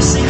sing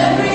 Celebrate.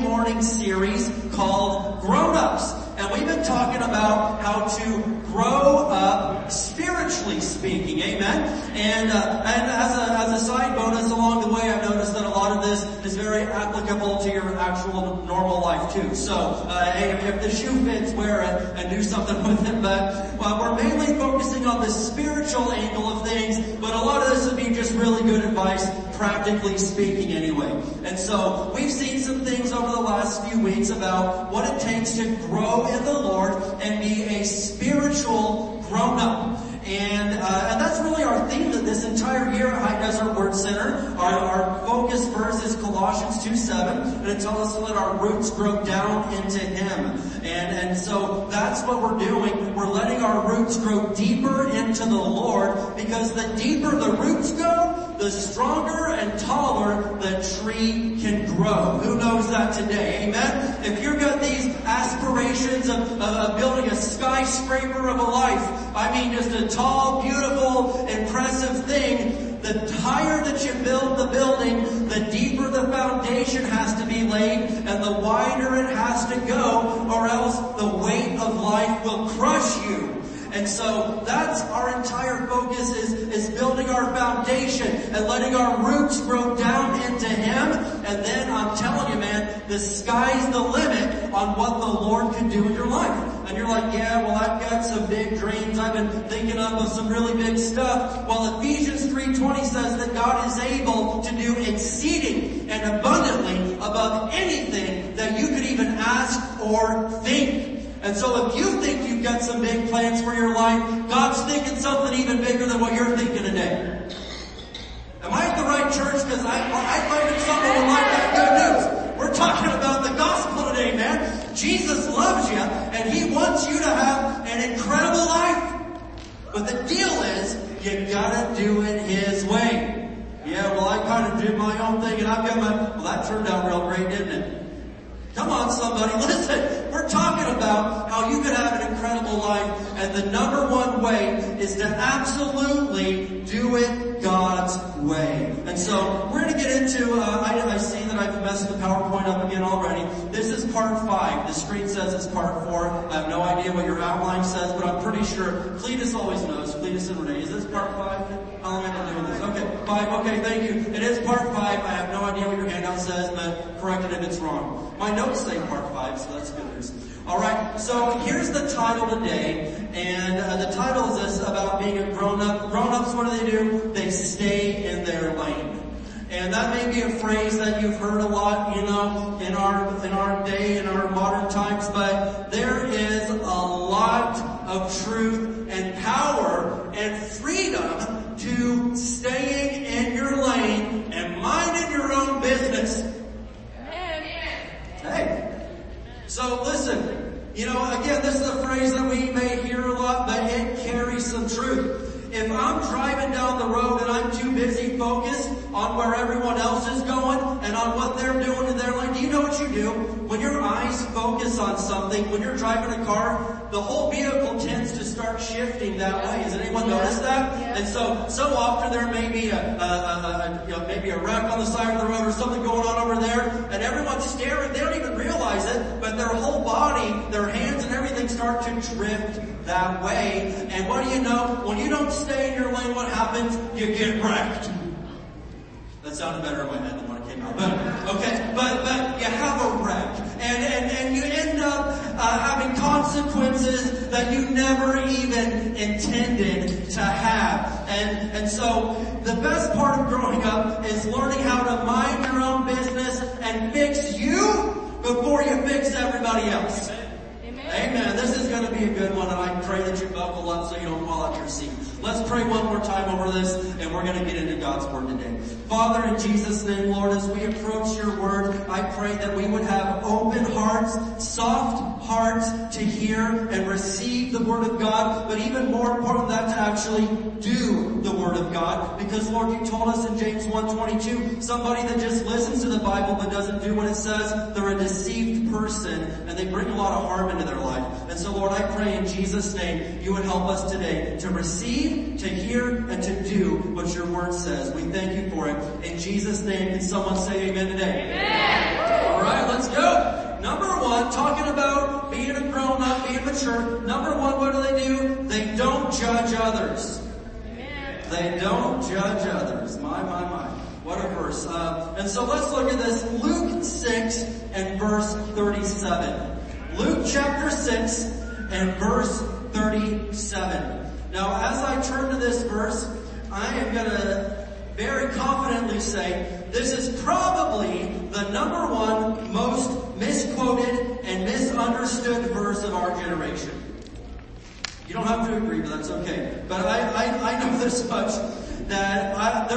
Morning series called Grown Ups. And we've been talking about how to grow spiritually speaking. Amen. And, uh, and as a, as a side bonus along the way, I've noticed that a lot of this is very applicable to your actual normal life too. So, uh, if the shoe fits, wear it and do something with it. But well, we're mainly focusing on the spiritual angle of things, but a lot of this would be just really good advice, practically speaking anyway. And so we've seen some things over the last few weeks about what it takes to grow in the Lord and be a spiritual grown up. And, uh, and that's really our theme this entire year at High Desert Word Center. Our, our focus verse is Colossians 2 7, and it tells us to let our roots grow down into Him. And, and so that's what we're doing. We're letting our roots grow deeper into the Lord because the deeper the roots go, the stronger and taller the tree can grow. Who knows that today? Amen? If you've got these aspirations of, of, of building a skyscraper of a life, I mean just a tall, beautiful, impressive thing, the higher that you build the building, the deeper the foundation has to be laid and the wider it has to go or else the weight of life will crush you. And so that's our entire focus is, is building our foundation and letting our roots grow down into Him. And then I'm telling you, man, the sky's the limit on what the Lord can do in your life. And you're like, yeah, well I've got some big dreams. I've been thinking up of some really big stuff. Well, Ephesians 3.20 says that God is able to do exceeding and abundantly above anything that you could even ask or think. And so if you think you've got some big plans for your life, God's thinking something even bigger than what you're thinking today. Am I at the right church? Because I, I find someone would like that good news. We're talking about the gospel today, man. Jesus loves you and He wants you to have an incredible life. But the deal is, you gotta do it His way. Yeah, well I kind of did my own thing and I've got my, well that turned out real great, didn't it? Come on somebody, listen. We're talking about how you could have an incredible life and the number one way is to absolutely do it God's way. And so we're going to get into, uh, I, I see that I've messed the PowerPoint up again already. This is part five. The screen says it's part four. I have no idea what your outline says, but I'm pretty sure Cletus always knows. Cletus and Renee, is this part five? How long am I doing this? Okay, five. Okay, thank you. It is part five. I have no idea what your handout says, but correct it if it's wrong. My notes say part five, so that's good news. Alright, so here's the title today, and uh, the title is this about being a grown-up. Grown-ups, what do they do? They stay in their lane. And that may be a phrase that you've heard a lot, you know, in our, in our day, in our modern times, but there is a lot of truth and power and freedom to staying in your lane and minding your own business. Hey. So listen, you know, again, this is a phrase that we may hear a lot, but it carries some truth. If I'm driving down the road and I'm too busy focused on where everyone else is going and on what they're doing in their life, do you know what you do? When your eyes focus on something, when you're driving a car, the whole vehicle tends to start shifting that way. Has anyone noticed that? And so, so often there may be a, a, a, a you know, maybe a wreck on the side of the road or something going on over there, and everyone's staring. They don't even realize it, but their whole body, their hands and everything start to drift that way. And what do you know? When you don't stay in your lane, what happens? You get wrecked. That sounded better in my head than when it came out. But okay, but but you have a wreck, and and and you end up uh, having consequences that you never even intended to have. And and so the best part of growing up is learning how to mind your own business and fix you before you fix everybody else. Amen. This is going to be a good one, and I pray that you buckle up so you don't fall out your seat. Let's pray one more time over this, and we're going to get into God's Word today. Father, in Jesus' name, Lord, as we approach your Word, I pray that we would have open hearts, soft hearts to hear and receive the Word of God, but even more important than that, to actually do the Word of God. Because Lord, you told us in James 1.22, somebody that just listens to the Bible but doesn't do what it says, they're a deceived person, and they bring a lot of harm into their life. And so Lord, I pray in Jesus' name, you would help us today to receive, to hear, and to do what your word says. We thank you for it. In Jesus' name, can someone say amen today? Amen. All right, let's go. Number one, talking about being a grown up, being mature. Number one, what do they do? They don't judge others. Amen. They don't judge others. My, my, my. What a verse. Uh, and so let's look at this. Luke 6 and verse 37. Luke chapter 6 and verse 37. Now as I turn to this verse, I am gonna very confidently say this is probably the number one most misquoted and misunderstood verse of our generation. You don't have to agree, but that's okay. But I, I, I know this much that I,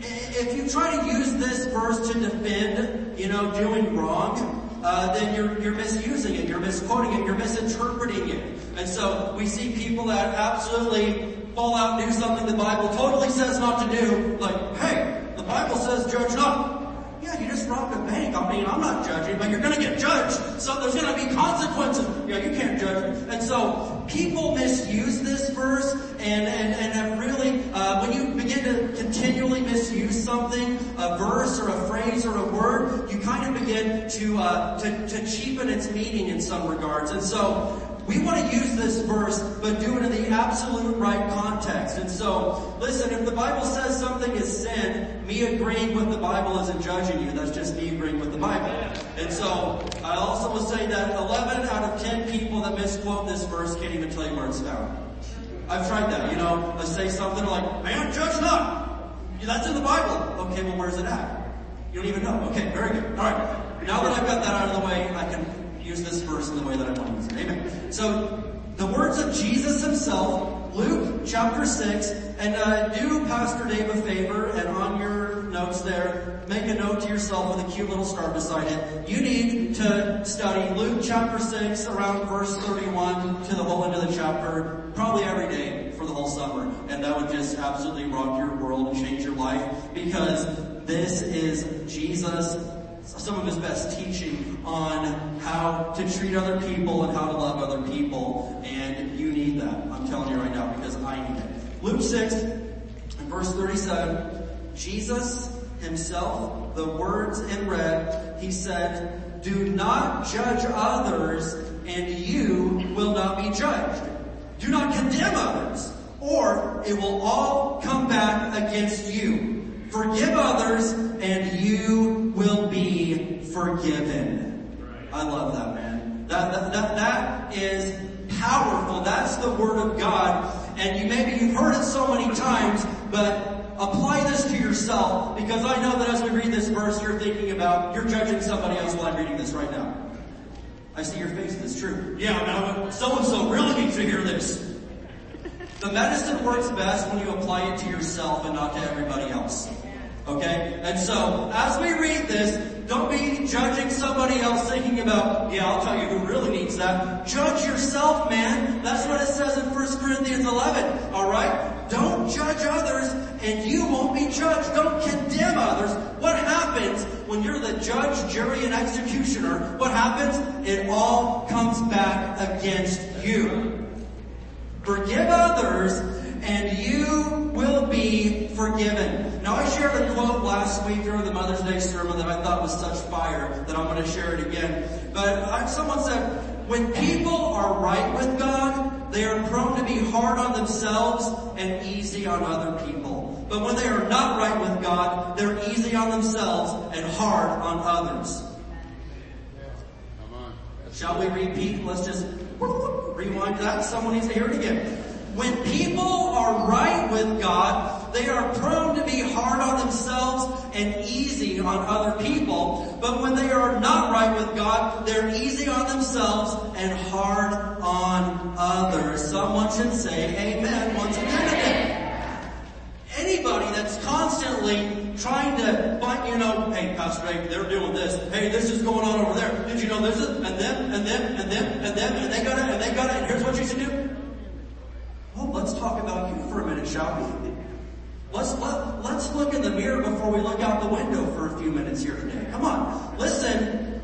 if you try to use this verse to defend, you know, doing wrong, uh, then you're, you're misusing it, you're misquoting it, you're misinterpreting it. And so we see people that absolutely fall out and do something the Bible totally says not to do, like, hey, the Bible says judge not. Yeah, you just robbed a bank. I mean, I'm not judging, but you're gonna get judged. So there's gonna be consequences. Yeah, you can't judge. And so people misuse this verse and, and, and have really, uh, when you begin to continually misuse something, a verse or a phrase or a word, you kind of begin to, uh, to, to cheapen its meaning in some regards. And so we want to use this verse, but do it in the absolute right context. And so, listen, if the Bible says something is sin, me agreeing with the Bible isn't judging you. That's just me agreeing with the Bible. And so, I also will say that 11 out of 10 people that misquote this verse can't even tell you where it's found. I've tried that, you know, I say something like, man, judge not. That's in the Bible. Okay, well where's it at? You don't even know. Okay, very good. Alright. Now that I've got that out of the way, I can use this verse in the way that I want to use it. Amen. So, the words of Jesus himself, Luke chapter 6, and uh, do Pastor Dave a favor, and on your notes there, make a note to yourself with a cute little star beside it. You need to study Luke chapter 6 around verse 31 to the whole end of the chapter, probably every day for the whole summer. And that would just absolutely rock your world and change your life because this is Jesus some of his best teaching on how to treat other people and how to love other people. And you need that. I'm telling you right now because I need it. Luke 6 verse 37, Jesus himself, the words in red, he said, do not judge others and you will not be judged. Do not condemn others or it will all come back against you. Forgive others and you will be forgiven. I love that man. That, that, that, that is powerful. That's the word of God. And you maybe you've heard it so many times, but apply this to yourself because I know that as we read this verse, you're thinking about, you're judging somebody else while I'm reading this right now. I see your face, it's true. Yeah, now so-and-so really needs to hear this. The medicine works best when you apply it to yourself and not to everybody else. Okay? And so, as we read this, don't be judging somebody else thinking about, yeah, I'll tell you who really needs that. Judge yourself, man. That's what it says in 1 Corinthians 11. Alright? Don't judge others and you won't be judged. Don't condemn others. What happens when you're the judge, jury, and executioner? What happens? It all comes back against you. Forgive others and you will be forgiven. Now I shared a quote last week during the Mother's Day sermon that I thought was such fire that I'm going to share it again. But someone said, when people are right with God, they are prone to be hard on themselves and easy on other people. But when they are not right with God, they're easy on themselves and hard on others. Shall we repeat? Let's just rewind that. Someone needs to hear it again. When people are right with God, they are prone to be hard on themselves and easy on other people. But when they are not right with God, they're easy on themselves and hard on others. Someone should say amen once again. Anybody that's constantly trying to find, you know, hey, Pastor Dave, they're doing this. Hey, this is going on over there. Did you know this is, and them, and them, and them, and them, and they got it, and they got it, and here's what you should do. Well, let's talk about you for a minute, shall we? Let's, let, let's look in the mirror before we look out the window for a few minutes here today. Come on. Listen,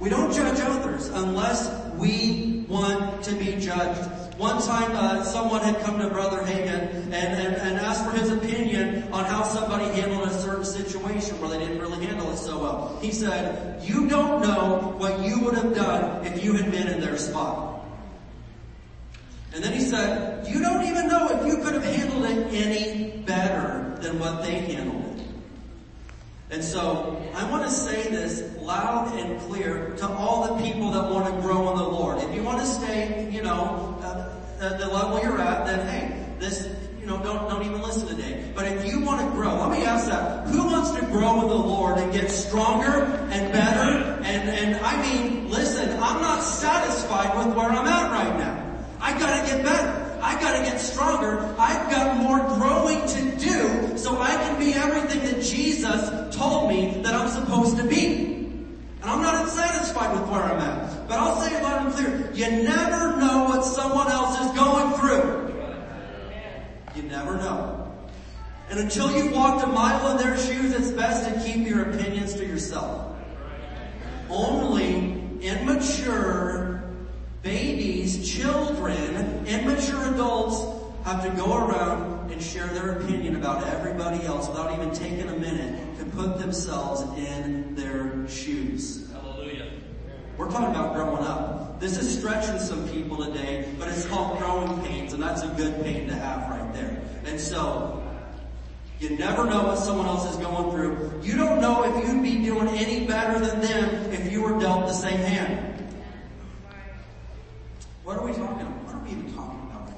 we don't judge others unless we want to be judged. One time, uh, someone had come to Brother Hagin and, and, and asked for his opinion on how somebody handled a certain situation where they didn't really handle it so well. He said, you don't know what you would have done if you had been in their spot. And then he said, you don't even know if you could have handled it any better than what they handled it. And so I want to say this loud and clear to all the people that want to grow in the Lord. If you want to stay, you know, uh, at the level you're at, then hey, this, you know, don't, don't even listen today. But if you want to grow, let me ask that. Who wants to grow in the Lord and get stronger and better? And, and I mean, listen, I'm not satisfied with where I'm at right now. I gotta get better. I gotta get stronger. I've got more growing to do so I can be everything that Jesus told me that I'm supposed to be. And I'm not satisfied with where I'm at. But I'll say it loud and clear. You never know what someone else is going through. You never know. And until you've walked a mile in their shoes, it's best to keep your opinions to yourself. Only immature Babies, children, immature adults have to go around and share their opinion about everybody else without even taking a minute to put themselves in their shoes. Hallelujah. We're talking about growing up. This is stretching some people today, but it's called growing pains, and that's a good pain to have right there. And so, you never know what someone else is going through. You don't know if you'd be doing any better than them if you were dealt the same hand. What are we talking about? What are we even talking about?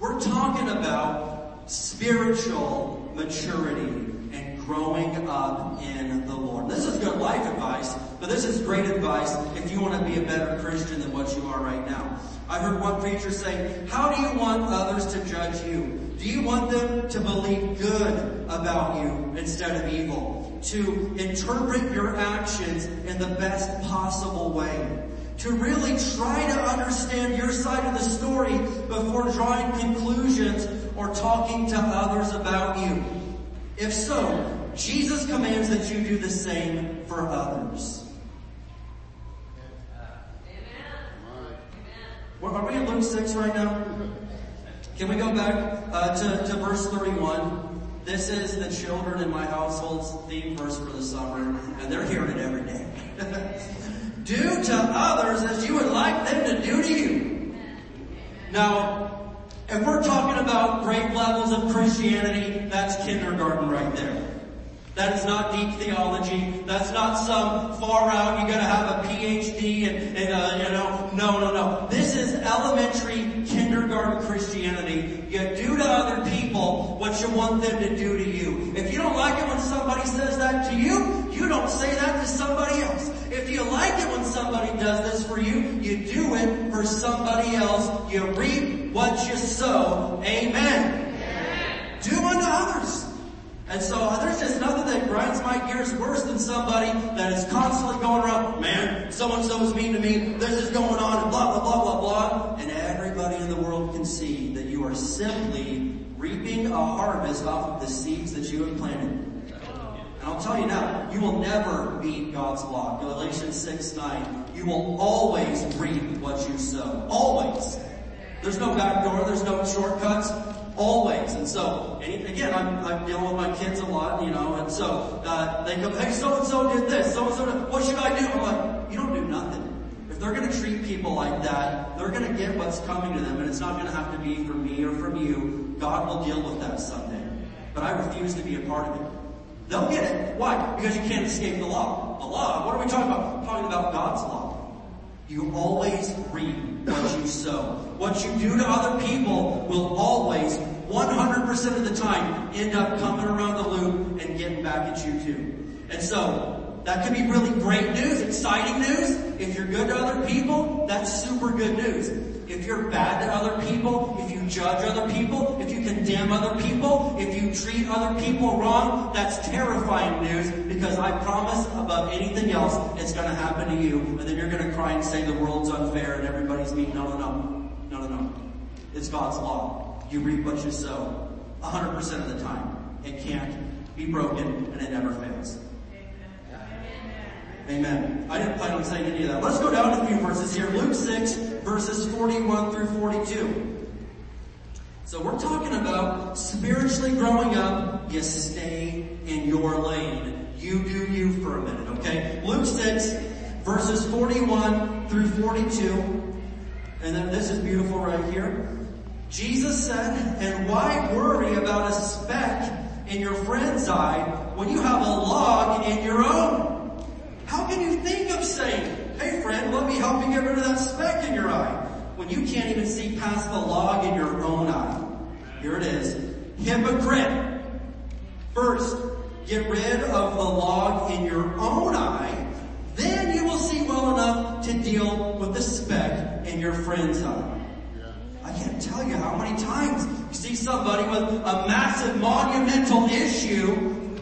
We're talking about spiritual maturity and growing up in the Lord. This is good life advice, but this is great advice if you want to be a better Christian than what you are right now. I heard one preacher say, how do you want others to judge you? Do you want them to believe good about you instead of evil? To interpret your actions in the best possible way? To really try to understand your side of the story before drawing conclusions or talking to others about you? If so, Jesus commands that you do the same for others. Well, are we in Luke 6 right now? Can we go back uh, to, to verse 31? This is the children in my household's theme verse for the summer, and they're hearing it every day. Do to others as you would like them to do to you. Now, if we're talking about great levels of Christianity, that's kindergarten right there. That is not deep theology. That's not some far out, you gotta have a PhD and, and uh, you know, no, no, no. This is elementary kindergarten Christianity. You do to other people what you want them to do to you. If you don't like it when somebody says that to you, you don't say that to somebody else. If you like it when somebody does this for you, you do it for somebody else. You reap what you sow. Amen. Amen. Do unto others And so there's just nothing that grinds my gears worse than somebody that is constantly going around, man, so-and-so is mean to me, this is going on, and blah, blah, blah, blah, blah. And everybody in the world can see that you are simply reaping a harvest off of the seeds that you have planted. And I'll tell you now, you will never beat God's law. Galatians 6, 9. You will always reap what you sow. Always. There's no back door, there's no shortcuts. Always. And so, and again, I'm, I'm dealing with my kids a lot, you know, and so, uh, they go, hey, so-and-so did this, so-and-so did, what should I do? I'm like, you don't do nothing. If they're gonna treat people like that, they're gonna get what's coming to them, and it's not gonna have to be from me or from you. God will deal with that someday. But I refuse to be a part of it. They'll get it. Why? Because you can't escape the law. The law, what are we talking about? We're talking about God's law. You always reap what you sow. What you do to other people will always, 100% of the time, end up coming around the loop and getting back at you too. And so, that could be really great news, exciting news. If you're good to other people, that's super good news. If you're bad to other people, if you judge other people, if you condemn other people, if you treat other people wrong, that's terrifying news because I promise above anything else, it's gonna happen to you and then you're gonna cry and say the world's unfair and everybody's mean. No, no, no. No, no, no. It's God's law. You reap what you sow. 100% of the time. It can't be broken and it never fails. Amen. I didn't plan on saying any of that. Let's go down a few verses here. Luke 6 verses 41 through 42. So we're talking about spiritually growing up. You stay in your lane. You do you for a minute, okay? Luke 6 verses 41 through 42. And then this is beautiful right here. Jesus said, and why worry about a speck in your friend's eye when you have a log in your own? How can you think of saying, hey friend, let me help you get rid of that speck in your eye, when you can't even see past the log in your own eye? Here it is. Hypocrite. First, get rid of the log in your own eye, then you will see well enough to deal with the speck in your friend's eye. I can't tell you how many times you see somebody with a massive monumental issue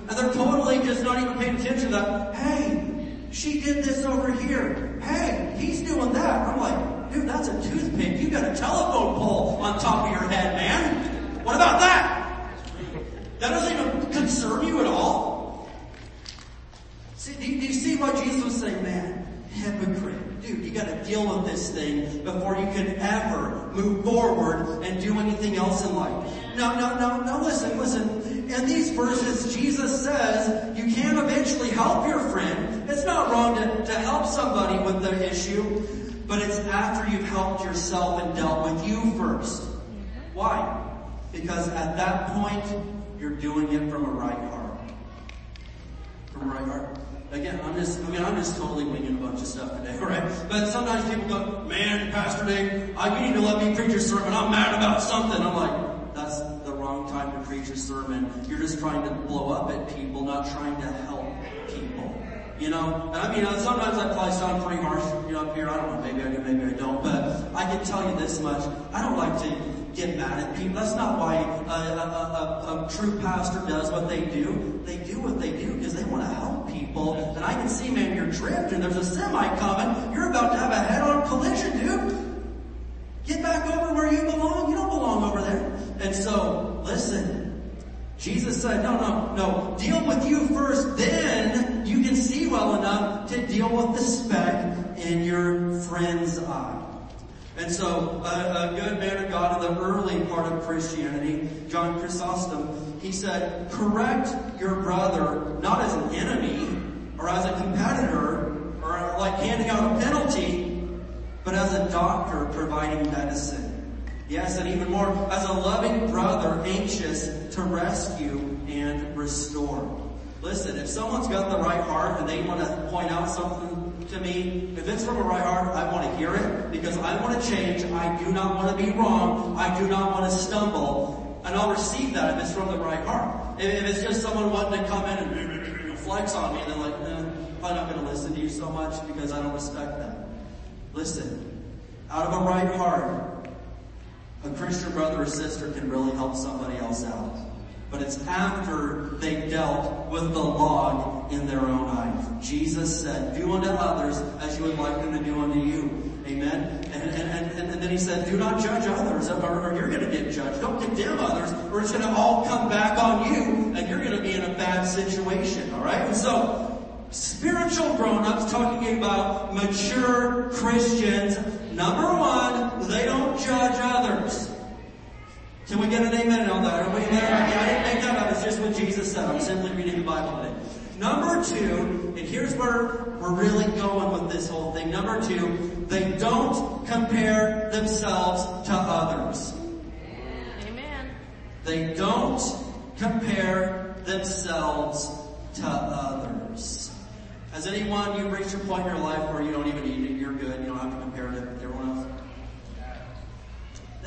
and they're totally just not even paying attention to that. Hey, she did this over here. Hey, he's doing that. I'm like, dude, that's a toothpick. You got a telephone pole on top of your head, man. What about that? That doesn't even concern you at all. See, do you, see what Jesus was saying? Man, hypocrite. Dude, you gotta deal with this thing before you can ever move forward and do anything else in life. No, no, no, no, listen, listen. In these verses, Jesus says you can eventually help your friend. It's not wrong to, to help somebody with the issue, but it's after you've helped yourself and dealt with you first. Why? Because at that point, you're doing it from a right heart. From a right heart. Again, I'm just, I mean, I'm just totally winging a bunch of stuff today, alright? But sometimes people go, man, Pastor Dave, I, you need to let me preach a sermon. I'm mad about something. I'm like, that's the wrong time to preach a sermon. You're just trying to blow up at people, not trying to help people. You know, and I mean, uh, sometimes I probably sound pretty harsh, you know, up here. I don't know, maybe I do, maybe I don't, but I can tell you this much. I don't like to get mad at people. That's not why a, a, a, a true pastor does what they do. They do what they do because they want to help people. And I can see, man, you're drifting. There's a semi coming. You're about to have a head-on collision, dude. Get back over where you belong. You don't belong over there. And so, listen. Jesus said, no, no, no, deal with you first, then you can see well enough to deal with the speck in your friend's eye. And so, a, a, good man of God in the early part of Christianity, John Chrysostom, he said, correct your brother not as an enemy or as a competitor or like handing out a penalty, but as a doctor providing medicine. Yes, and even more, as a loving brother anxious to rescue and restore. Listen, if someone's got the right heart and they want to point out something to me, if it's from a right heart, I want to hear it because I want to change. I do not want to be wrong. I do not want to stumble. And I'll receive that if it's from the right heart. If, it's just someone wanting to come in and flex on me and they're like, eh, I'm not going to listen to you so much because I don't respect that. Listen, out of a right heart, a Christian brother or sister can really help somebody else out. But it's after they dealt with the log in their own eye. Jesus said, do unto others as you would like them to do unto you. Amen. And, and, and, and then he said, do not judge others or, or you're going to get judged. Don't condemn others or it's going to all come back on you and you're going to be in a bad situation. All right. And so spiritual grown-ups talking about mature Christians. Number one, they don't judge others. Can we get an amen on that? We there? I didn't make that up. It's just what Jesus said. I'm simply reading the Bible today. Number two, and here's where we're really going with this whole thing. Number two, they don't compare themselves to others. Amen. They don't compare themselves to others. Has anyone, you've reached a point in your life where you don't even need it, you're good, you don't have to compare to?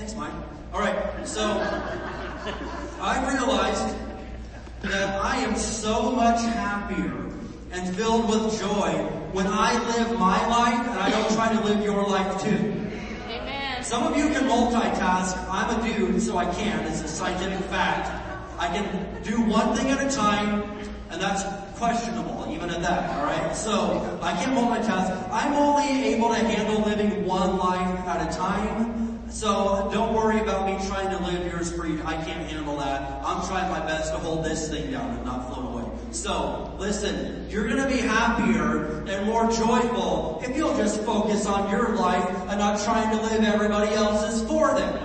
Thanks, Mike. Alright, so, I realized that I am so much happier and filled with joy when I live my life and I don't try to live your life too. Amen. Some of you can multitask. I'm a dude, so I can. It's a scientific fact. I can do one thing at a time, and that's questionable, even at that, alright? So, I can multitask. I'm only able to handle living one life at a time. So don't worry about me trying to live yours for you. I can't handle that. I'm trying my best to hold this thing down and not float away. So listen, you're gonna be happier and more joyful if you'll just focus on your life and not trying to live everybody else's for them.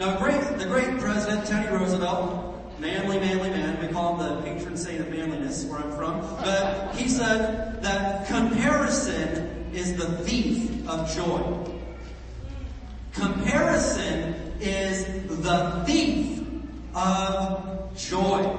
Now great, the great President Teddy Roosevelt, manly, manly man, we call him the patron saint of manliness where I'm from, but he said that comparison is the thief of joy. Comparison is the thief of joy.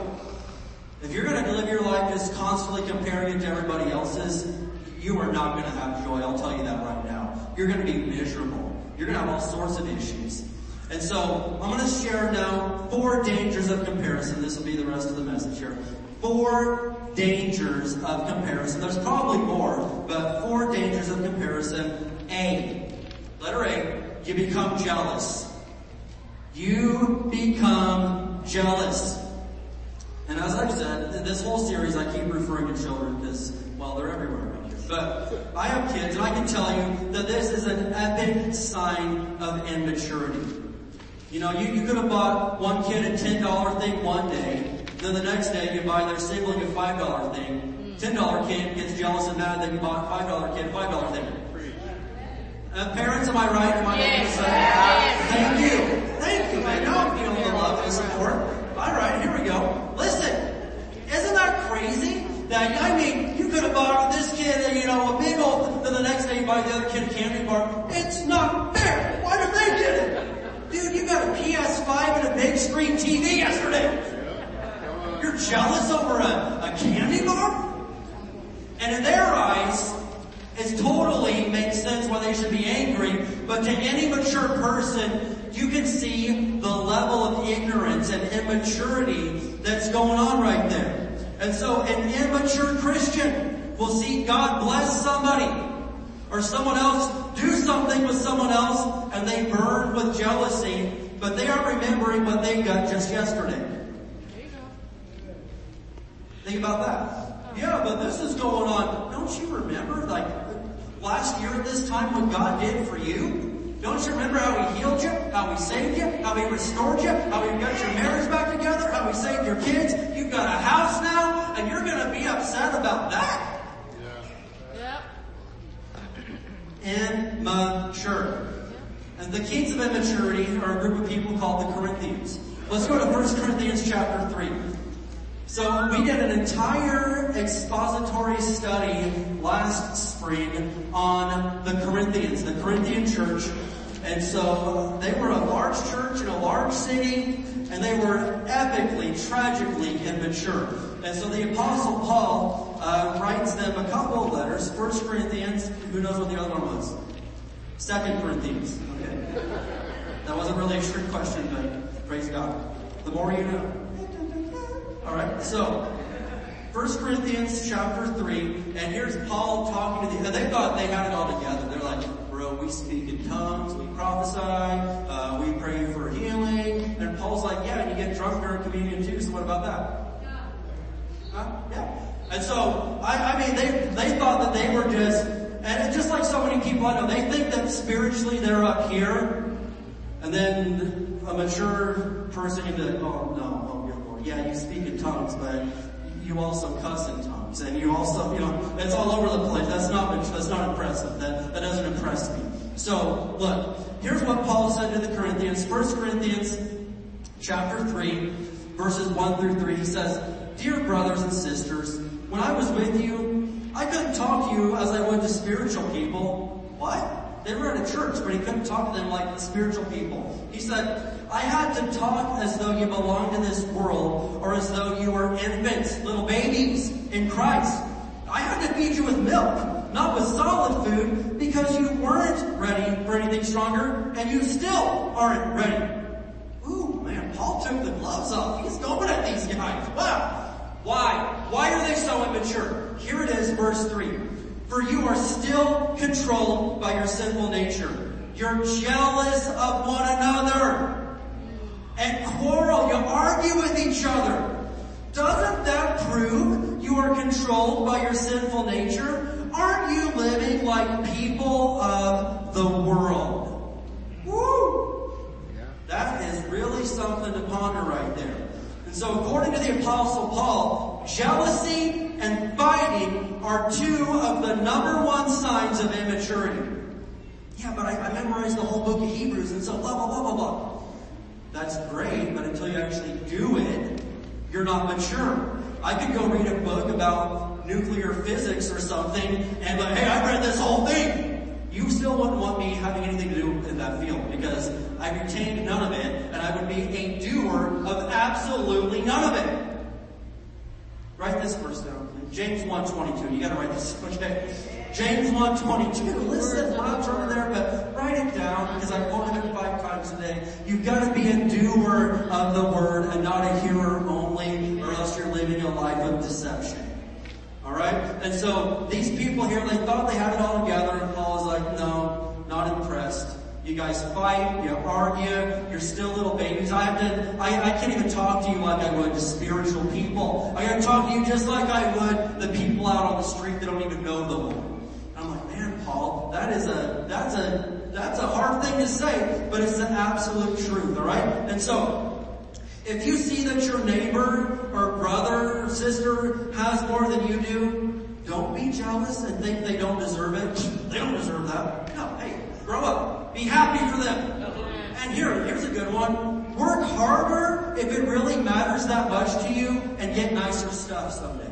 If you're going to live your life just constantly comparing it to everybody else's, you are not going to have joy. I'll tell you that right now. You're going to be miserable. You're going to have all sorts of issues. And so I'm going to share now four dangers of comparison. This will be the rest of the message here. Four dangers of comparison. There's probably more, but four dangers of comparison. A. Letter A. You become jealous. You become jealous. And as I've said, this whole series I keep referring to children because, well, they're everywhere around here. But I have kids and I can tell you that this is an epic sign of immaturity. You know, you, you could have bought one kid a $10 thing one day, then the next day you buy their sibling a $5 thing. $10 kid gets jealous and mad that you bought a $5 kid a $5 thing. Uh, parents, am I right? Am I making Yes. sense? Yes. Thank you. Thank you, man. Now I'm feeling the love and support. Alright, here we go. Listen, isn't that crazy? That, I mean, you could have bought this kid, you know, a big old, then the next day you buy the other kid a candy bar. It's not fair. Why did they get it? Dude, you got a PS5 and a big screen TV yesterday. You're jealous over a, a candy bar? And in their eyes, it totally makes sense why they should be angry, but to any mature person, you can see the level of ignorance and immaturity that's going on right there. And so an immature Christian will see God bless somebody or someone else do something with someone else and they burn with jealousy, but they aren't remembering what they got just yesterday. Think about that. Yeah, but this is going on. Don't you remember like last year at this time what God did for you? Don't you remember how He healed you? How He saved you? How He restored you? How He got your marriage back together? How He saved your kids? You've got a house now and you're gonna be upset about that? Yep. Immature. And the keys of immaturity are a group of people called the Corinthians. Let's go to 1 Corinthians chapter 3. So we did an entire expository study last spring on the Corinthians, the Corinthian church. And so they were a large church in a large city and they were epically, tragically immature. And so the apostle Paul uh, writes them a couple of letters. First Corinthians, who knows what the other one was? Second Corinthians. Okay. That wasn't really a trick question, but praise God. The more you know. Alright, so, 1 Corinthians chapter 3, and here's Paul talking to the, they thought they had it all together. They're like, bro, we speak in tongues, we prophesy, uh, we pray for healing, and Paul's like, yeah, and you get drunk during communion too, so what about that? Huh? Yeah. And so, I, I mean, they, they thought that they were just, and just like so many people I know, they think that spiritually they're up here, and then a mature person can be like, oh no, yeah, you speak in tongues, but you also cuss in tongues, and you also, you know, it's all over the place. That's not, that's not impressive. That, that doesn't impress me. So, look, here's what Paul said to the Corinthians. 1 Corinthians chapter 3, verses 1 through 3, he says, Dear brothers and sisters, when I was with you, I couldn't talk to you as I would to spiritual people. What? They were at a church, but he couldn't talk to them like spiritual people. He said, I had to talk as though you belonged to this world or as though you were infants, little babies in Christ. I had to feed you with milk, not with solid food, because you weren't ready for anything stronger and you still aren't ready. Ooh, man, Paul took the gloves off. He's going at these guys. Wow. Why? Why are they so immature? Here it is, verse 3. For you are still controlled by your sinful nature. You're jealous of one another and quarrel. You argue with each other. Doesn't that prove you are controlled by your sinful nature? Aren't you living like people of the world? Woo! That is really something to ponder right there. So according to the apostle Paul, jealousy and fighting are two of the number one signs of immaturity. Yeah, but I, I memorized the whole book of Hebrews and so blah, blah, blah, blah, blah. That's great, but until you actually do it, you're not mature. I could go read a book about nuclear physics or something and like, hey, I read this whole thing. You still wouldn't want me having anything to do in that field because I retained none of it and I would be a doer of absolutely none of it. Write this verse down, please. James 1.22. You gotta write this, okay? James 1.22. Listen, we're not turning there, but write it down because I've quoted it five times today. You've gotta be a doer of the word and not a hearer only or else you're living a life of deception. Alright? And so these people here, they thought they had it all together and Paul is like, no, not impressed. You guys fight, you argue, you're still little babies. I have to, I, I can't even talk to you like I would to spiritual people. I gotta talk to you just like I would the people out on the street that don't even know the Lord. And I'm like, man, Paul, that is a, that's a, that's a hard thing to say, but it's the absolute truth, alright? And so, if you see that your neighbor or brother or sister has more than you do, don't be jealous and think they don't deserve it. They don't deserve that. No, hey, grow up. Be happy for them. And here, here's a good one. Work harder if it really matters that much to you and get nicer stuff someday.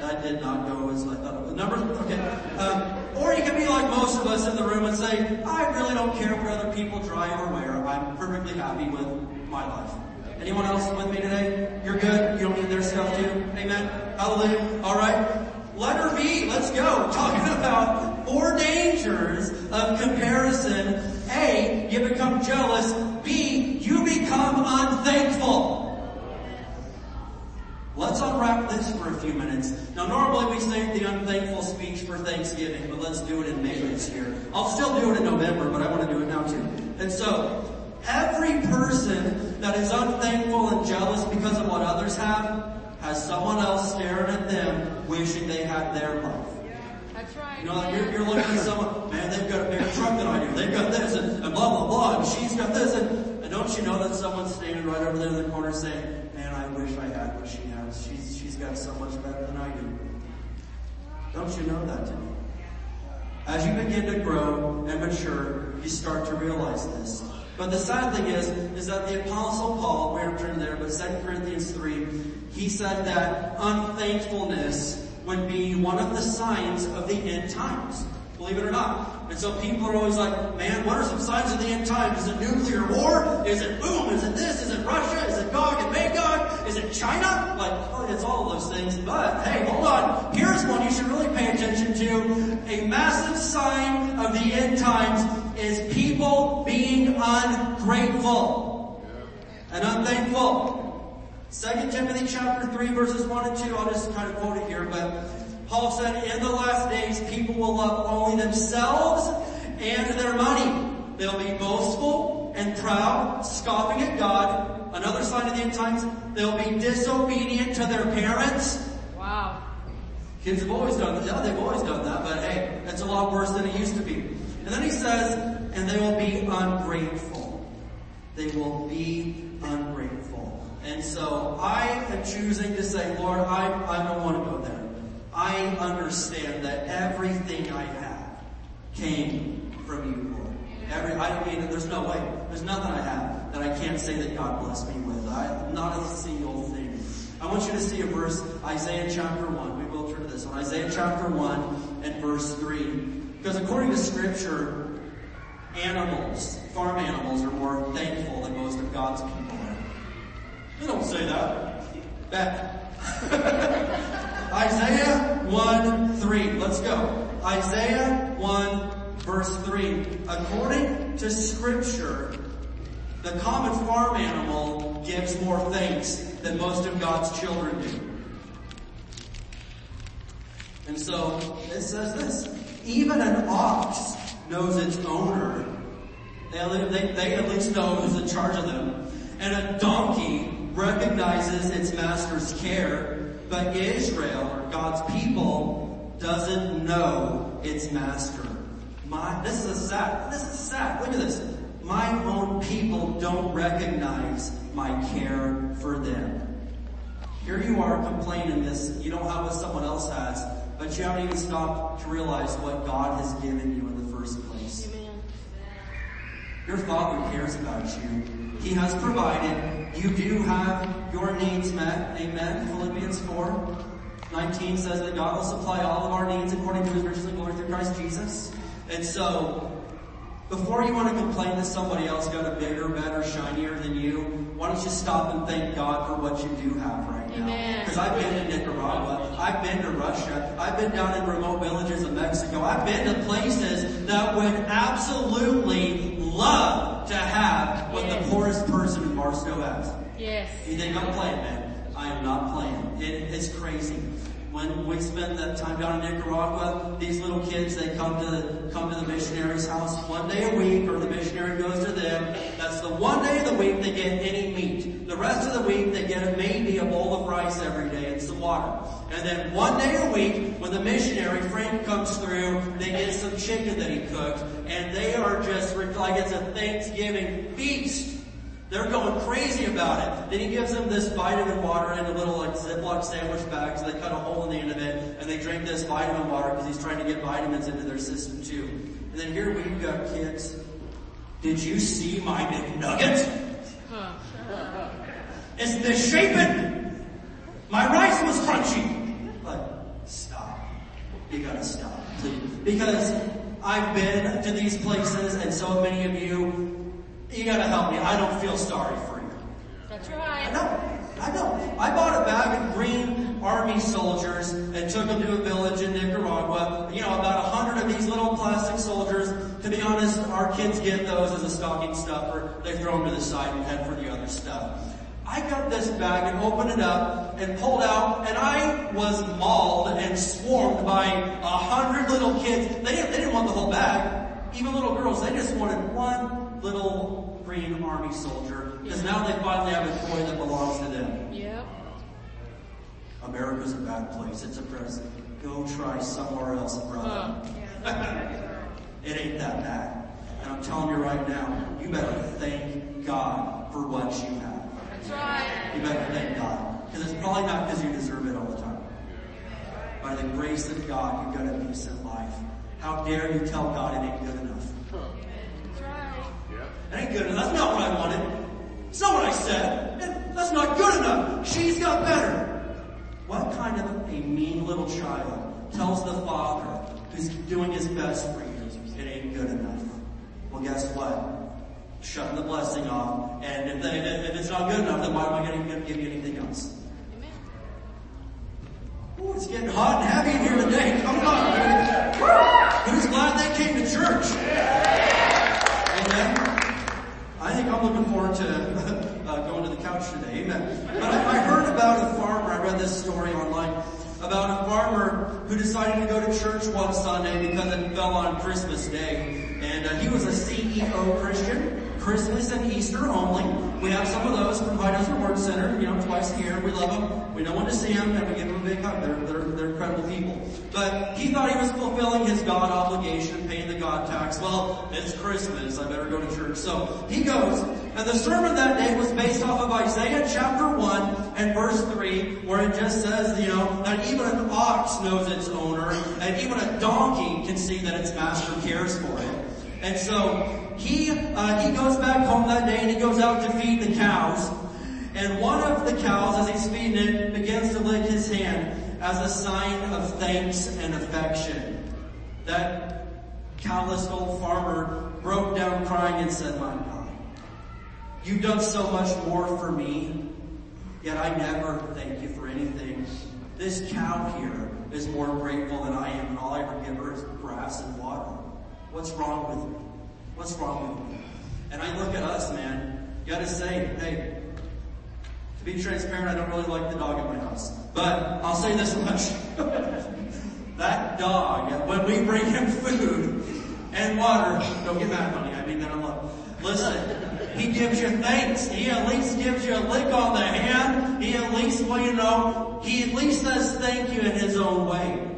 That did not go as I thought it was. Number, okay. Um, or you can be like most of us in the room and say, I really don't care what other people drive or wear. I'm perfectly happy with my life. Anyone else with me today? You're good? You don't need their stuff too? Amen? Hallelujah. Alright. Letter B, let's go. Talking about four dangers of comparison. A, you become jealous. B, you become unthankful. Let's unwrap this for a few minutes. Now normally we say the unthankful speech for Thanksgiving, but let's do it in May this year. I'll still do it in November, but I want to do it now too. And so, every person that is unthankful and jealous because of what others have, has someone else staring at them wishing they had their life. That's right. You know, you're, you're looking at someone, man, they've got a bigger truck than I do. They've got this and, and blah, blah, blah, and she's got this and, and don't you know that someone's standing right over there in the corner saying, man, I wish I had what she has. She's, she's got so much better than I do. Don't you know that today? As you begin to grow and mature, you start to realize this. But the sad thing is, is that the apostle Paul, we're turned there, but 2 Corinthians 3, he said that unthankfulness would be one of the signs of the end times. Believe it or not. And so people are always like, man, what are some signs of the end times? Is it nuclear war? Is it boom? Is it this? Is it Russia? Is it Gog and Magog? Is it China? Like, oh, it's all of those things. But hey, hold on. Here's one you should really pay attention to. A massive sign of the end times is people ungrateful and unthankful. Second Timothy chapter 3 verses 1 and 2, I'll just kind of quote it here, but Paul said, in the last days people will love only themselves and their money. They'll be boastful and proud, scoffing at God. Another sign of the end times, they'll be disobedient to their parents. Wow. Kids have always done that. Yeah, they've always done that, but hey, it's a lot worse than it used to be. And then he says, and they will be ungrateful. They will be ungrateful. And so I am choosing to say, Lord, I, I don't want to go there. I understand that everything I have came from you, Lord. Every, I mean, there's no way. There's nothing I have that I can't say that God blessed me with. I, not a single thing. I want you to see a verse, Isaiah chapter 1. We will turn to this one. Isaiah chapter 1 and verse 3. Because according to scripture, animals, farm animals are more thankful than most of God's people are. They don't say that. That. Isaiah 1, 3. Let's go. Isaiah 1, verse 3. According to scripture, the common farm animal gives more thanks than most of God's children do. And so it says this, even an ox knows its owner. They, they, they at least know who's in charge of them. And a donkey recognizes its master's care, but Israel, or God's people, doesn't know its master. My, this is a sad, this is sad. Look at this. My own people don't recognize my care for them. Here you are complaining this, you don't have what someone else has, but you haven't even stopped to realize what God has given you in the first place. Amen. Your Father cares about you. He has provided. You do have your needs met. Amen. Philippians 4, 19 says that God will supply all of our needs according to his riches and glory through Christ Jesus. And so, before you want to complain that somebody else got a bigger, better, shinier than you, why don't you stop and thank God for what you do have right now? Because I've been to Nicaragua, I've been to Russia, I've been down in remote villages of Mexico, I've been to places that would absolutely love to have what Yes. the poorest person in Barstow has. Yes. You think I'm playing, man? I am not playing. It is crazy. When we spend that time down in Nicaragua, these little kids, they come to the, come to the missionary's house one day a week, or the missionary goes to them. That's the one day of the week they get any meat. The rest of the week they get maybe a bowl of rice every day and some water. And then one day a week, when the missionary friend comes through, they get some chicken that he cooked, and they are just like it's a Thanksgiving feast. They're going crazy about it. Then he gives them this vitamin water in a little like Ziploc sandwich bag, so they cut a hole in the end of it, and they drink this vitamin water because he's trying to get vitamins into their system too. And then here we've got kids. Did you see my McNugget? It's misshapen. My rice was crunchy. But stop. You gotta stop, please. Because I've been to these places and so many of you, you gotta help me. I don't feel sorry for you. That's right. I know. I know. I bought a bag of green army soldiers and took them to a village in Nicaragua. You know, about a hundred of these little plastic soldiers. To be honest, our kids get those as a stocking stuffer. They throw them to the side and head for the other stuff. I got this bag and opened it up and pulled out and I was mauled and swarmed by a hundred little kids. They didn't, they didn't want the whole bag. Even little girls, they just wanted one little green army soldier because now they finally have a toy that belongs to them. Yep. America's a bad place. It's a present. Go try somewhere else, brother. Huh. It ain't that bad. And I'm telling you right now, you better thank God for what you have. That's right. You better thank God. Because it's probably not because you deserve it all the time. By the grace of God, you've got a decent life. How dare you tell God it ain't good enough? That's right. It ain't good enough. That's not what I wanted. It's not what I said. That's not good enough. She's got better. What kind of a mean little child tells the father who's doing his best for you, it ain't good enough? Well, guess what? Shutting the blessing off. And if, they, if it's not good enough, then why am I going to give you anything else? Amen. Ooh, it's getting hot and heavy in here today. Come on. Who's glad they came to church? Amen. I think I'm looking forward to uh, going to the couch today. Amen. But I, I heard about a farmer. I read this story online about a farmer who decided to go to church one Sunday because it fell on Christmas Day. And uh, he was a CEO Christian. Christmas and Easter only. We have some of those High Desert Word Center, you know, twice a year. We love them. We know when to see them and we give them a big hug. They're, they're, they're incredible people. But he thought he was fulfilling his God obligation, paying the God tax. Well, it's Christmas. I better go to church. So he goes. And the sermon that day was based off of Isaiah chapter 1 and verse 3 where it just says, you know, that even an ox knows its owner and even a donkey can see that its master cares for it. And so he, uh, he goes back home that day and he goes out to feed the cows. And one of the cows, as he's feeding it, begins to lick his hand as a sign of thanks and affection. That callous old farmer broke down crying and said, my God, you've done so much more for me, yet I never thank you for anything. This cow here is more grateful than I am, and all I ever give her is grass and water. What's wrong with me? What's wrong with me? And I look at us, man. You gotta say, hey, to be transparent, I don't really like the dog in my house. But I'll say this much. that dog, when we bring him food and water, don't get mad, honey. I mean that in love. Listen, he gives you thanks. He at least gives you a lick on the hand. He at least, well, you know, he at least says thank you in his own way.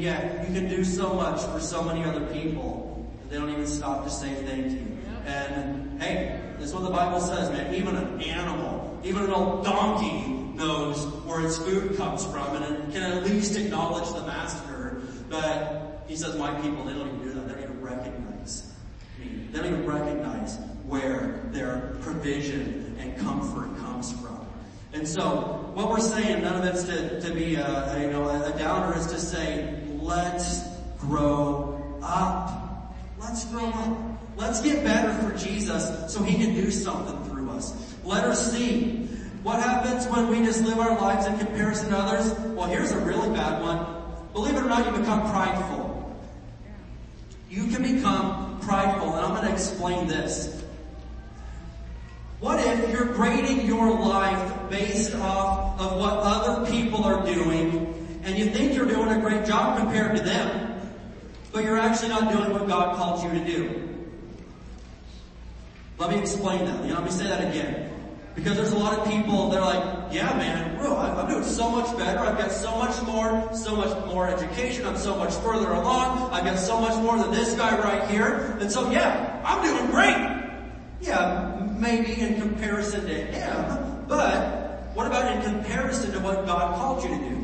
And yet, you can do so much for so many other people that they don't even stop to say thank you. And hey, this is what the Bible says, man. Even an animal, even an old donkey knows where its food comes from and can at least acknowledge the master. But he says, my people, they don't even do that. They don't even recognize me. They don't even recognize where their provision and comfort comes from. And so, what we're saying, none of it's to, to be a, a, you know, a downer, is to say, let's grow up. Let's grow up. Let's get better for Jesus so He can do something through us. Let her see. What happens when we just live our lives in comparison to others? Well, here's a really bad one. Believe it or not, you become prideful. You can become prideful, and I'm going to explain this. What if you're grading your life based off of what other people are doing and you think you're doing a great job compared to them, but you're actually not doing what God called you to do? Let me explain that. You know, let me say that again. Because there's a lot of people, they're like, yeah man, bro, I'm doing so much better. I've got so much more, so much more education. I'm so much further along. I've got so much more than this guy right here. And so yeah, I'm doing great. Yeah, maybe in comparison to him, but what about in comparison to what God called you to do?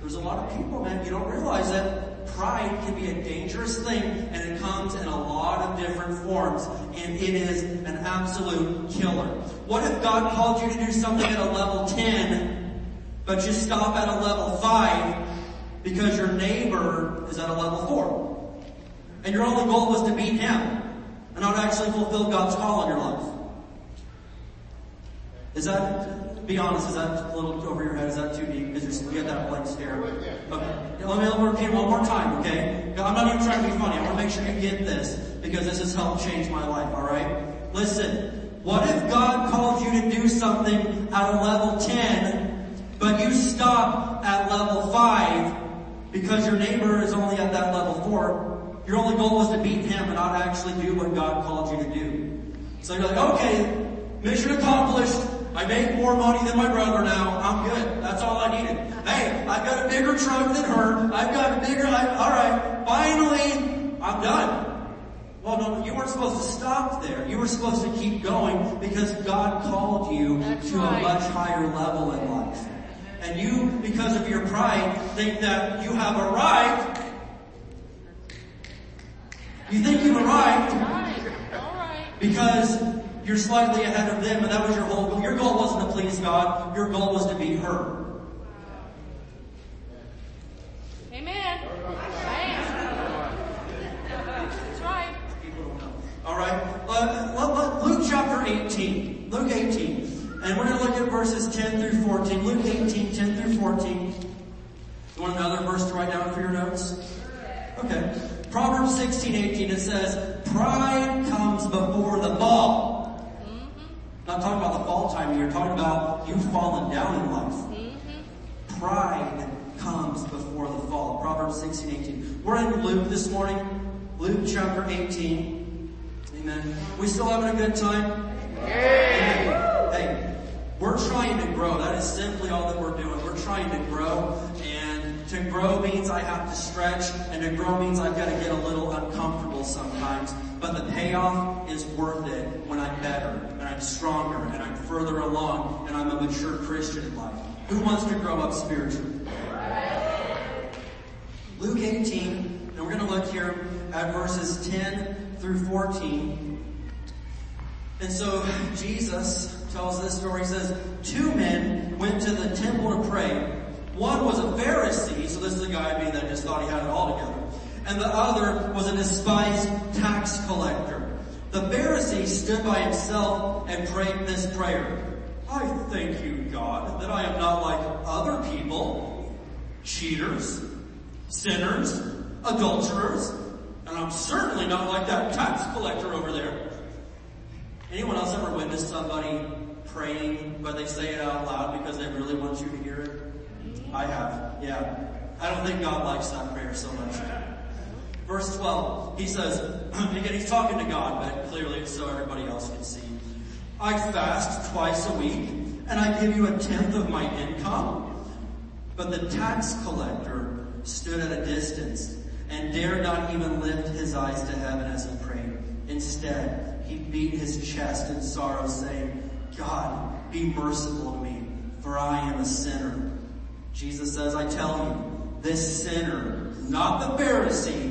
There's a lot of people, man, you don't realize that pride can be a dangerous thing and it comes in a lot of different forms and it is an absolute killer. What if God called you to do something at a level 10, but you stop at a level 5 because your neighbor is at a level 4? And your only goal was to beat him and not actually fulfill God's call on your life. Is that, be honest, is that a little over your head? Is that too deep? Because you get that blank stare. Okay. Let me, let me repeat one more time, okay? I'm not even trying to be funny. I want to make sure you get this because this has helped change my life, alright? Listen, what if God called you to do something at a level 10, but you stop at level 5 because your neighbor is only at that level 4? Your only goal was to beat him and not actually do what God called you to do. So you're like, okay, mission accomplished. I make more money than my brother now. I'm good. That's all I needed. Hey, I've got a bigger truck than her. I've got a bigger, I, alright, finally, I'm done. Well, no, you weren't supposed to stop there. You were supposed to keep going because God called you That's to right. a much higher level in life. And you, because of your pride, think that you have arrived. You think you've arrived Alright, alright. because you're slightly ahead of them and that was your whole goal. Your goal wasn't to please God. Your goal was to be her. Amen. That's right. Know. Alright? Uh, Luke chapter 18. Luke 18. And we're going to look at verses 10 through 14. Luke 18, 10 through 14. You want another verse to write down for your notes? Okay. Proverbs 16, 18, it says, Pride comes before the fall. Not talking about the fall time here, talking about you falling down in life. Mm-hmm. Pride comes before the fall. Proverbs 16, 18. We're in Luke this morning. Luke chapter 18. Amen. We still having a good time? Hey, we're trying to grow. That is simply all that we're doing. We're trying to grow and to grow means I have to stretch and to grow means I've got to get a little uncomfortable sometimes. But the payoff is worth it when I'm better and I'm stronger and I'm further along and I'm a mature Christian in life. Who wants to grow up spiritually? Luke 18, and we're going to look here at verses 10 through 14. And so Jesus tells this story. He says, two men went to the temple to pray. One was a Pharisee, so this is a guy that just thought he had it all together. And the other was a despised tax collector. The Pharisee stood by himself and prayed this prayer. I thank you, God, that I am not like other people, cheaters, sinners, adulterers, and I'm certainly not like that tax collector over there. Anyone else ever witnessed somebody praying, but they say it out loud because they really want you to hear it? I have, yeah. I don't think God likes that prayer so much. Verse 12, he says, again, he's talking to God, but clearly so everybody else can see. I fast twice a week, and I give you a tenth of my income. But the tax collector stood at a distance and dared not even lift his eyes to heaven as he prayed. Instead, he beat his chest in sorrow saying, God, be merciful to me, for I am a sinner. Jesus says, I tell you, this sinner, not the Pharisee,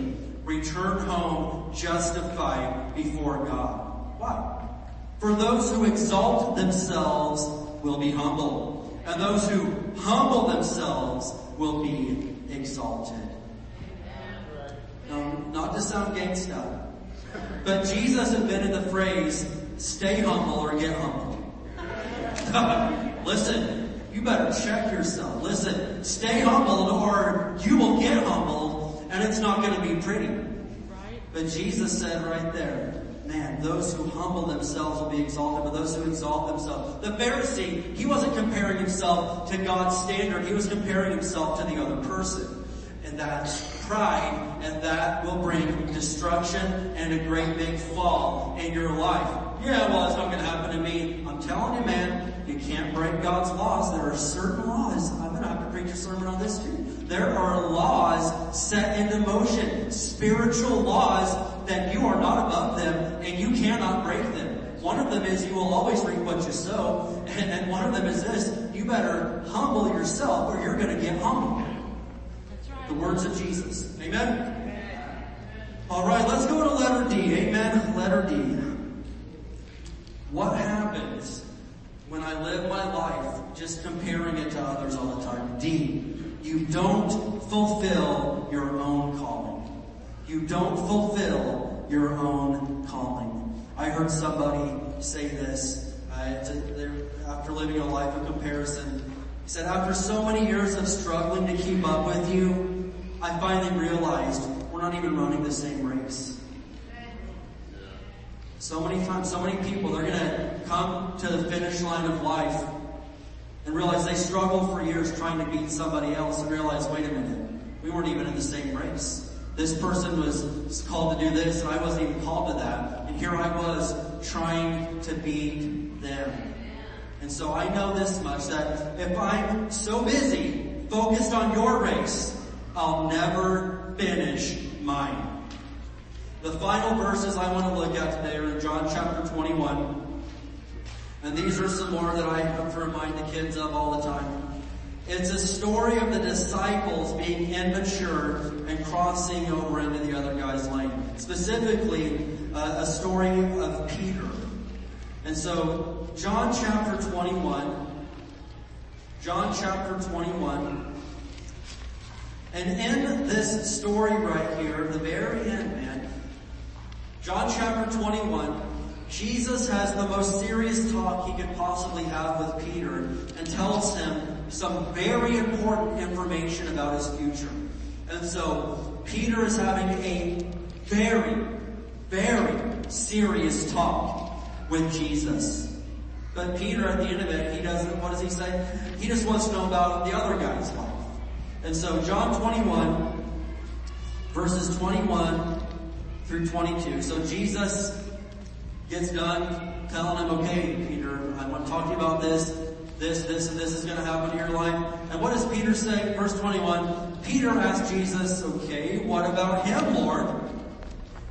returned home justified before God. Why? For those who exalt themselves will be humbled, and those who humble themselves will be exalted. Now, not to sound gangsta, but Jesus invented the phrase, stay humble or get humble. Listen, you better check yourself. Listen, stay humble or you will get humbled and it's not going to be pretty. Right? But Jesus said right there, man, those who humble themselves will be exalted, but those who exalt themselves. The Pharisee, he wasn't comparing himself to God's standard, he was comparing himself to the other person. And that's pride, and that will bring destruction and a great big fall in your life. Yeah, well, it's not gonna happen to me. I'm telling you, man, you can't break God's laws. There are certain laws. I'm gonna have to preach a sermon on this too. There are laws set into motion, spiritual laws that you are not above them and you cannot break them. One of them is you will always reap what you sow, and one of them is this, you better humble yourself or you're gonna get humbled. That's right. The words of Jesus. Amen? Alright, let's go to letter D. Amen? Letter D. What happens when I live my life just comparing it to others all the time? D. You don't fulfill your own calling. You don't fulfill your own calling. I heard somebody say this uh, after living a life of comparison. He said, after so many years of struggling to keep up with you, I finally realized we're not even running the same race. So many times, so many people, they're gonna come to the finish line of life and realize they struggled for years trying to beat somebody else and realize, wait a minute, we weren't even in the same race. This person was called to do this and I wasn't even called to that. And here I was trying to beat them. And so I know this much that if I'm so busy focused on your race, I'll never finish mine. The final verses I want to look at today are in John chapter 21. And these are some more that I have to remind the kids of all the time. It's a story of the disciples being immature and crossing over into the other guy's lane. Specifically, uh, a story of Peter. And so, John chapter 21, John chapter 21, and in this story right here, the very end, man, John chapter 21, Jesus has the most serious talk he could possibly have with Peter and tells him some very important information about his future. And so Peter is having a very, very serious talk with Jesus. But Peter at the end of it, he doesn't, what does he say? He just wants to know about the other guy's life. And so John 21, verses 21 through 22. So Jesus gets done telling him, okay, Peter, I want to talk to you about this, this, this, and this is going to happen in your life. And what does Peter say? Verse 21, Peter asked Jesus, okay, what about him, Lord?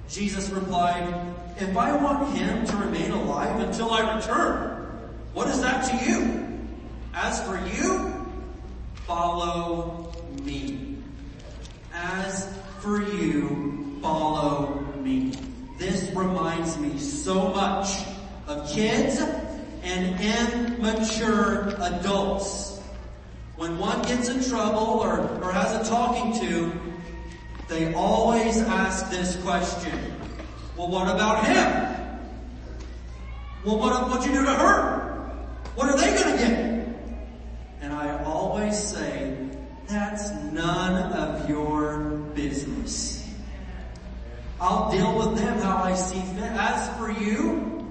Jesus replied, if I want him to remain alive until I return, what is that to you? As for you, follow me. As for you, follow me. This reminds me so much of kids and immature adults. When one gets in trouble or, or has a talking to, they always ask this question. Well, what about him? Well, what, what'd you do to her? What are they gonna get? And I always say, that's none of your business. I'll deal with them how I see fit. As for you,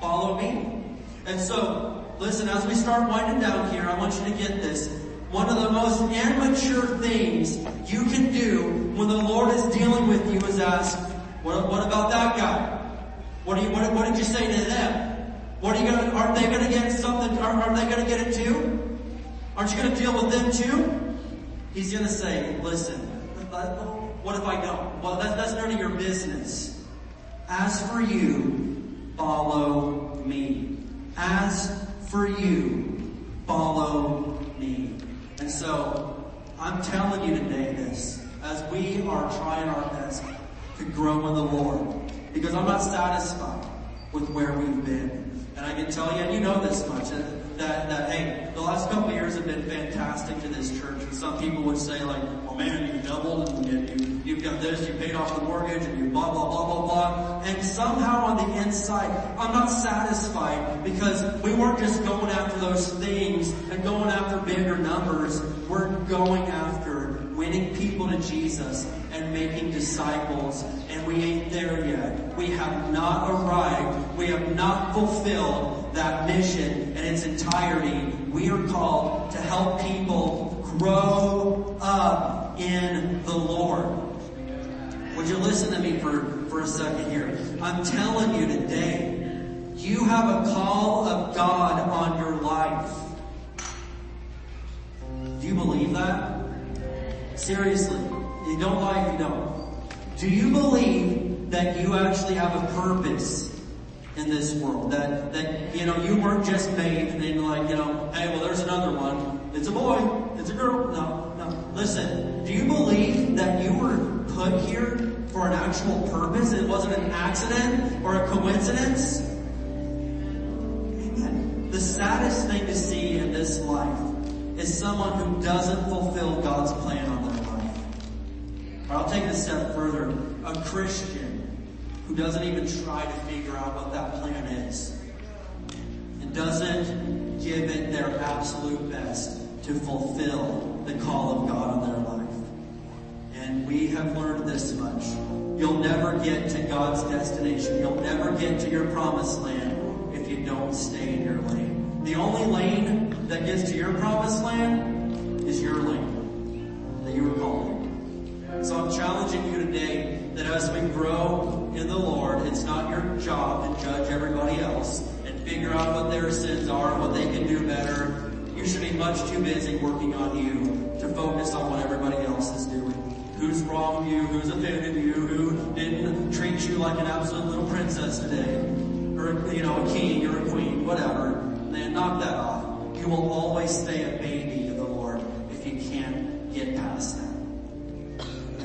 follow me. And so, listen, as we start winding down here, I want you to get this. One of the most immature things you can do when the Lord is dealing with you is ask, what, what about that guy? What, do you, what, what did you say to them? What are you gonna, aren't they gonna get something, aren't, aren't they gonna get it too? Aren't you gonna deal with them too? He's gonna say, listen, what if I don't? Well, that, that's none of your business. As for you, follow me. As for you, follow me. And so, I'm telling you today this, as we are trying our best to grow in the Lord, because I'm not satisfied with where we've been. And I can tell you, and you know this much, that, that, hey, the last couple of years have been fantastic to this church. And some people would say like, well man, you doubled and you, you've got this, you paid off the mortgage and you blah, blah, blah, blah, blah. And somehow on the inside, I'm not satisfied because we weren't just going after those things and going after bigger numbers. We're going after winning people to Jesus and making disciples. And we ain't there yet. We have not arrived. We have not fulfilled that mission in its entirety. We are called to help people grow up in the Lord. Would you listen to me for, for a second here? I'm telling you today, you have a call of God on your life. Do you believe that? Seriously, you don't lie if you don't. Do you believe that you actually have a purpose in this world? That, that, you know, you weren't just made and like, you know, hey, well there's another one. It's a boy. It's a girl. No, no. Listen, do you believe that you were put here for an actual purpose? It wasn't an accident or a coincidence? The saddest thing to see in this life is someone who doesn't fulfill God's plan on their Or I'll take it a step further. A Christian who doesn't even try to figure out what that plan is. And doesn't give it their absolute best to fulfill the call of God on their life. And we have learned this much. You'll never get to God's destination. You'll never get to your promised land if you don't stay in your lane. The only lane that gets to your promised land is your lane that you were called. So I'm challenging you today that as we grow in the Lord, it's not your job to judge everybody else and figure out what their sins are, and what they can do better. You should be much too busy working on you to focus on what everybody else is doing. Who's wronged you, who's offended you, who didn't treat you like an absolute little princess today. Or, you know, a king or a queen, whatever. Man, knock that off. You will always stay a baby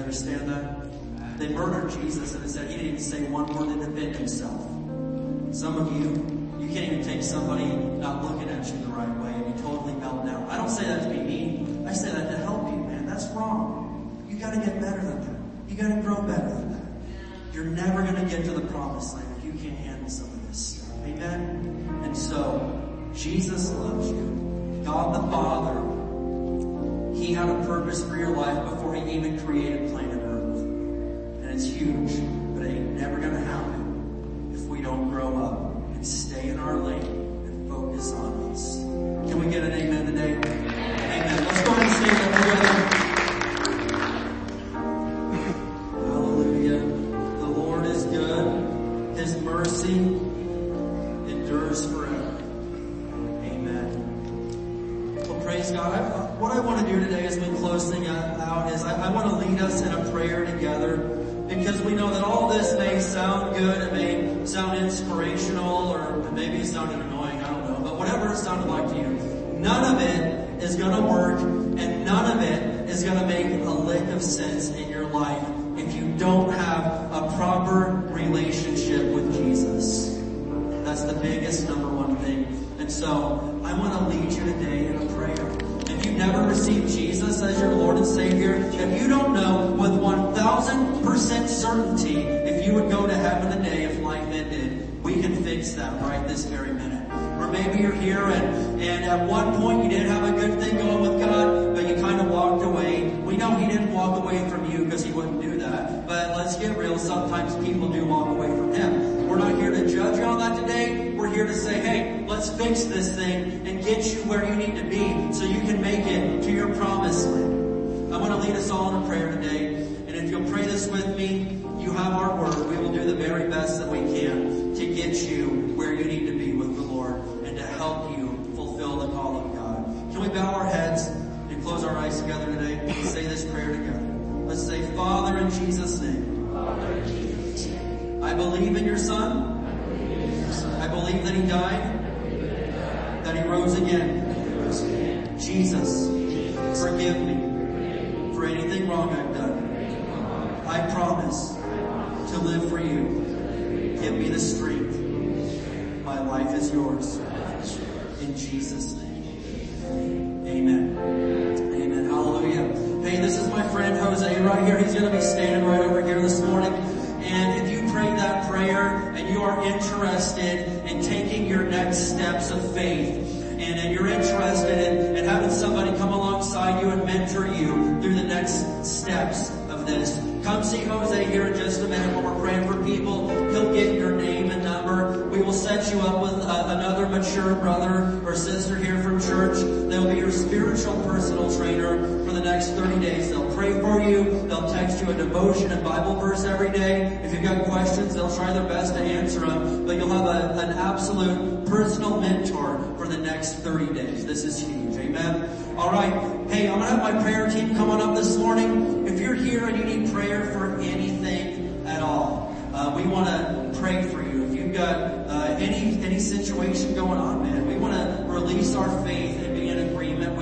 understand that? They murdered Jesus and it said he didn't even say one word to defend himself. Some of you, you can't even take somebody not looking at you the right way and you totally melt down. I don't say that to be mean. I say that to help you, man. That's wrong. You gotta get better than that. You gotta grow better than that. You're never gonna get to the promised land if you can't handle some of this stuff. Amen? And so, Jesus loves you. God the Father, He had a purpose for your life before Even created planet Earth. And it's huge, but it ain't never gonna happen if we don't grow up and stay in our lane and focus on us. Can we get an amen today? At one point you did have a good thing going with God, but you kind of walked away. We know He didn't walk away from you because He wouldn't do that. But let's get real, sometimes people do walk away from Him. We're not here to judge you on that today. We're here to say, hey, let's fix this thing and get you where you need to be so you can that He died, that He rose again. Jesus, forgive me for anything wrong I've done. I promise to live for you. Give me the strength. My life is yours. In Jesus' name. Amen. Amen. Hallelujah. Hey, this is my friend Jose right here. He's going to be standing right over here this morning. And if you pray that prayer and you are interested in taking your next steps of faith, and, and you're interested in, in having somebody come alongside you and mentor you through the next steps of this, come see Jose here in just a minute when we're praying for people. He'll get your name and number. We will set you up with uh, another mature brother or sister here from church. They'll be your spiritual personal trainer for the next 30 days. They'll pray for you. They'll text you a devotion and Bible verse every day. If you've got questions, they'll try their best to answer them. But you'll have a, an absolute personal mentor for the next 30 days. This is huge. Amen. All right. Hey, I'm going to have my prayer team come on up this morning. If you're here and you need prayer for anything at all, uh, we want to pray for you. If you've got uh, any any situation going on, man, we want to release our faith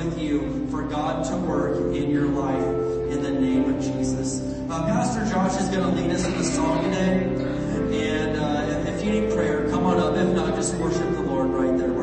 with you for God to work in your life in the name of Jesus. Uh, Pastor Josh is going to lead us in the song today, and uh, if, if you need prayer, come on up. If not, just worship the Lord right there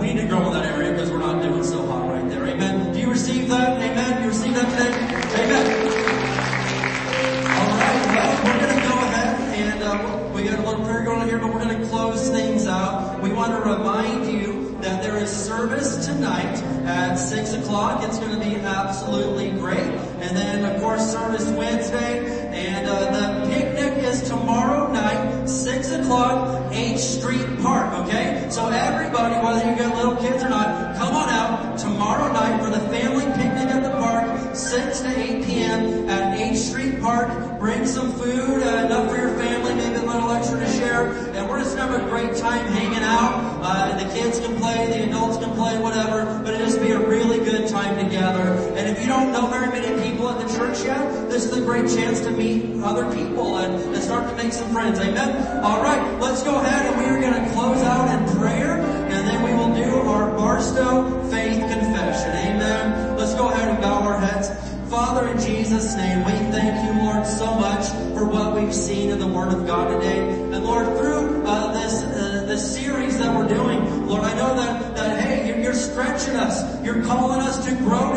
we need to grow in that area because we're not doing so hot right there. Amen. Do you receive that? Amen. You receive that today? Amen. All right. Well, we're going to go ahead and uh, we got a little prayer going on here, but we're going to close things out. We want to remind you that there is service tonight at six o'clock. It's going to be absolutely great. And then, of course, service Wednesday, and uh, the this is a great chance to meet other people and, and start to make some friends. Amen? Alright, let's go ahead and we are gonna close out in prayer, and then we will do our Barstow Faith Confession. Amen? Let's go ahead and bow our heads. Father, in Jesus' name, we thank you, Lord, so much for what we've seen in the Word of God today. And Lord, through uh, this uh, this series that we're doing, Lord, I know that that hey, you're, you're stretching us, you're calling us to grow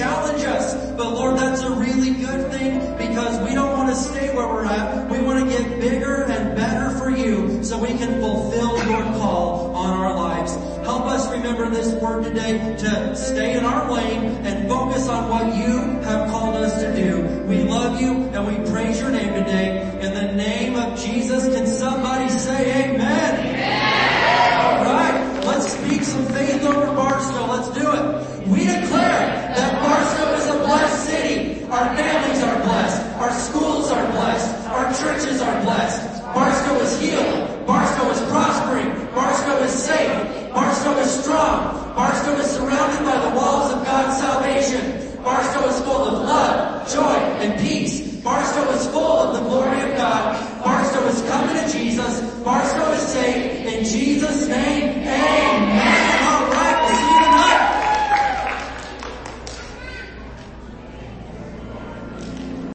challenge us. But Lord, that's a really good thing because we don't want to stay where we're at. We want to get bigger and better for you, so we can fulfill your call on our lives. Help us remember this word today to stay in our lane and focus on what you have called us to do. We love you and we praise your name today. In the name of Jesus, can somebody say amen?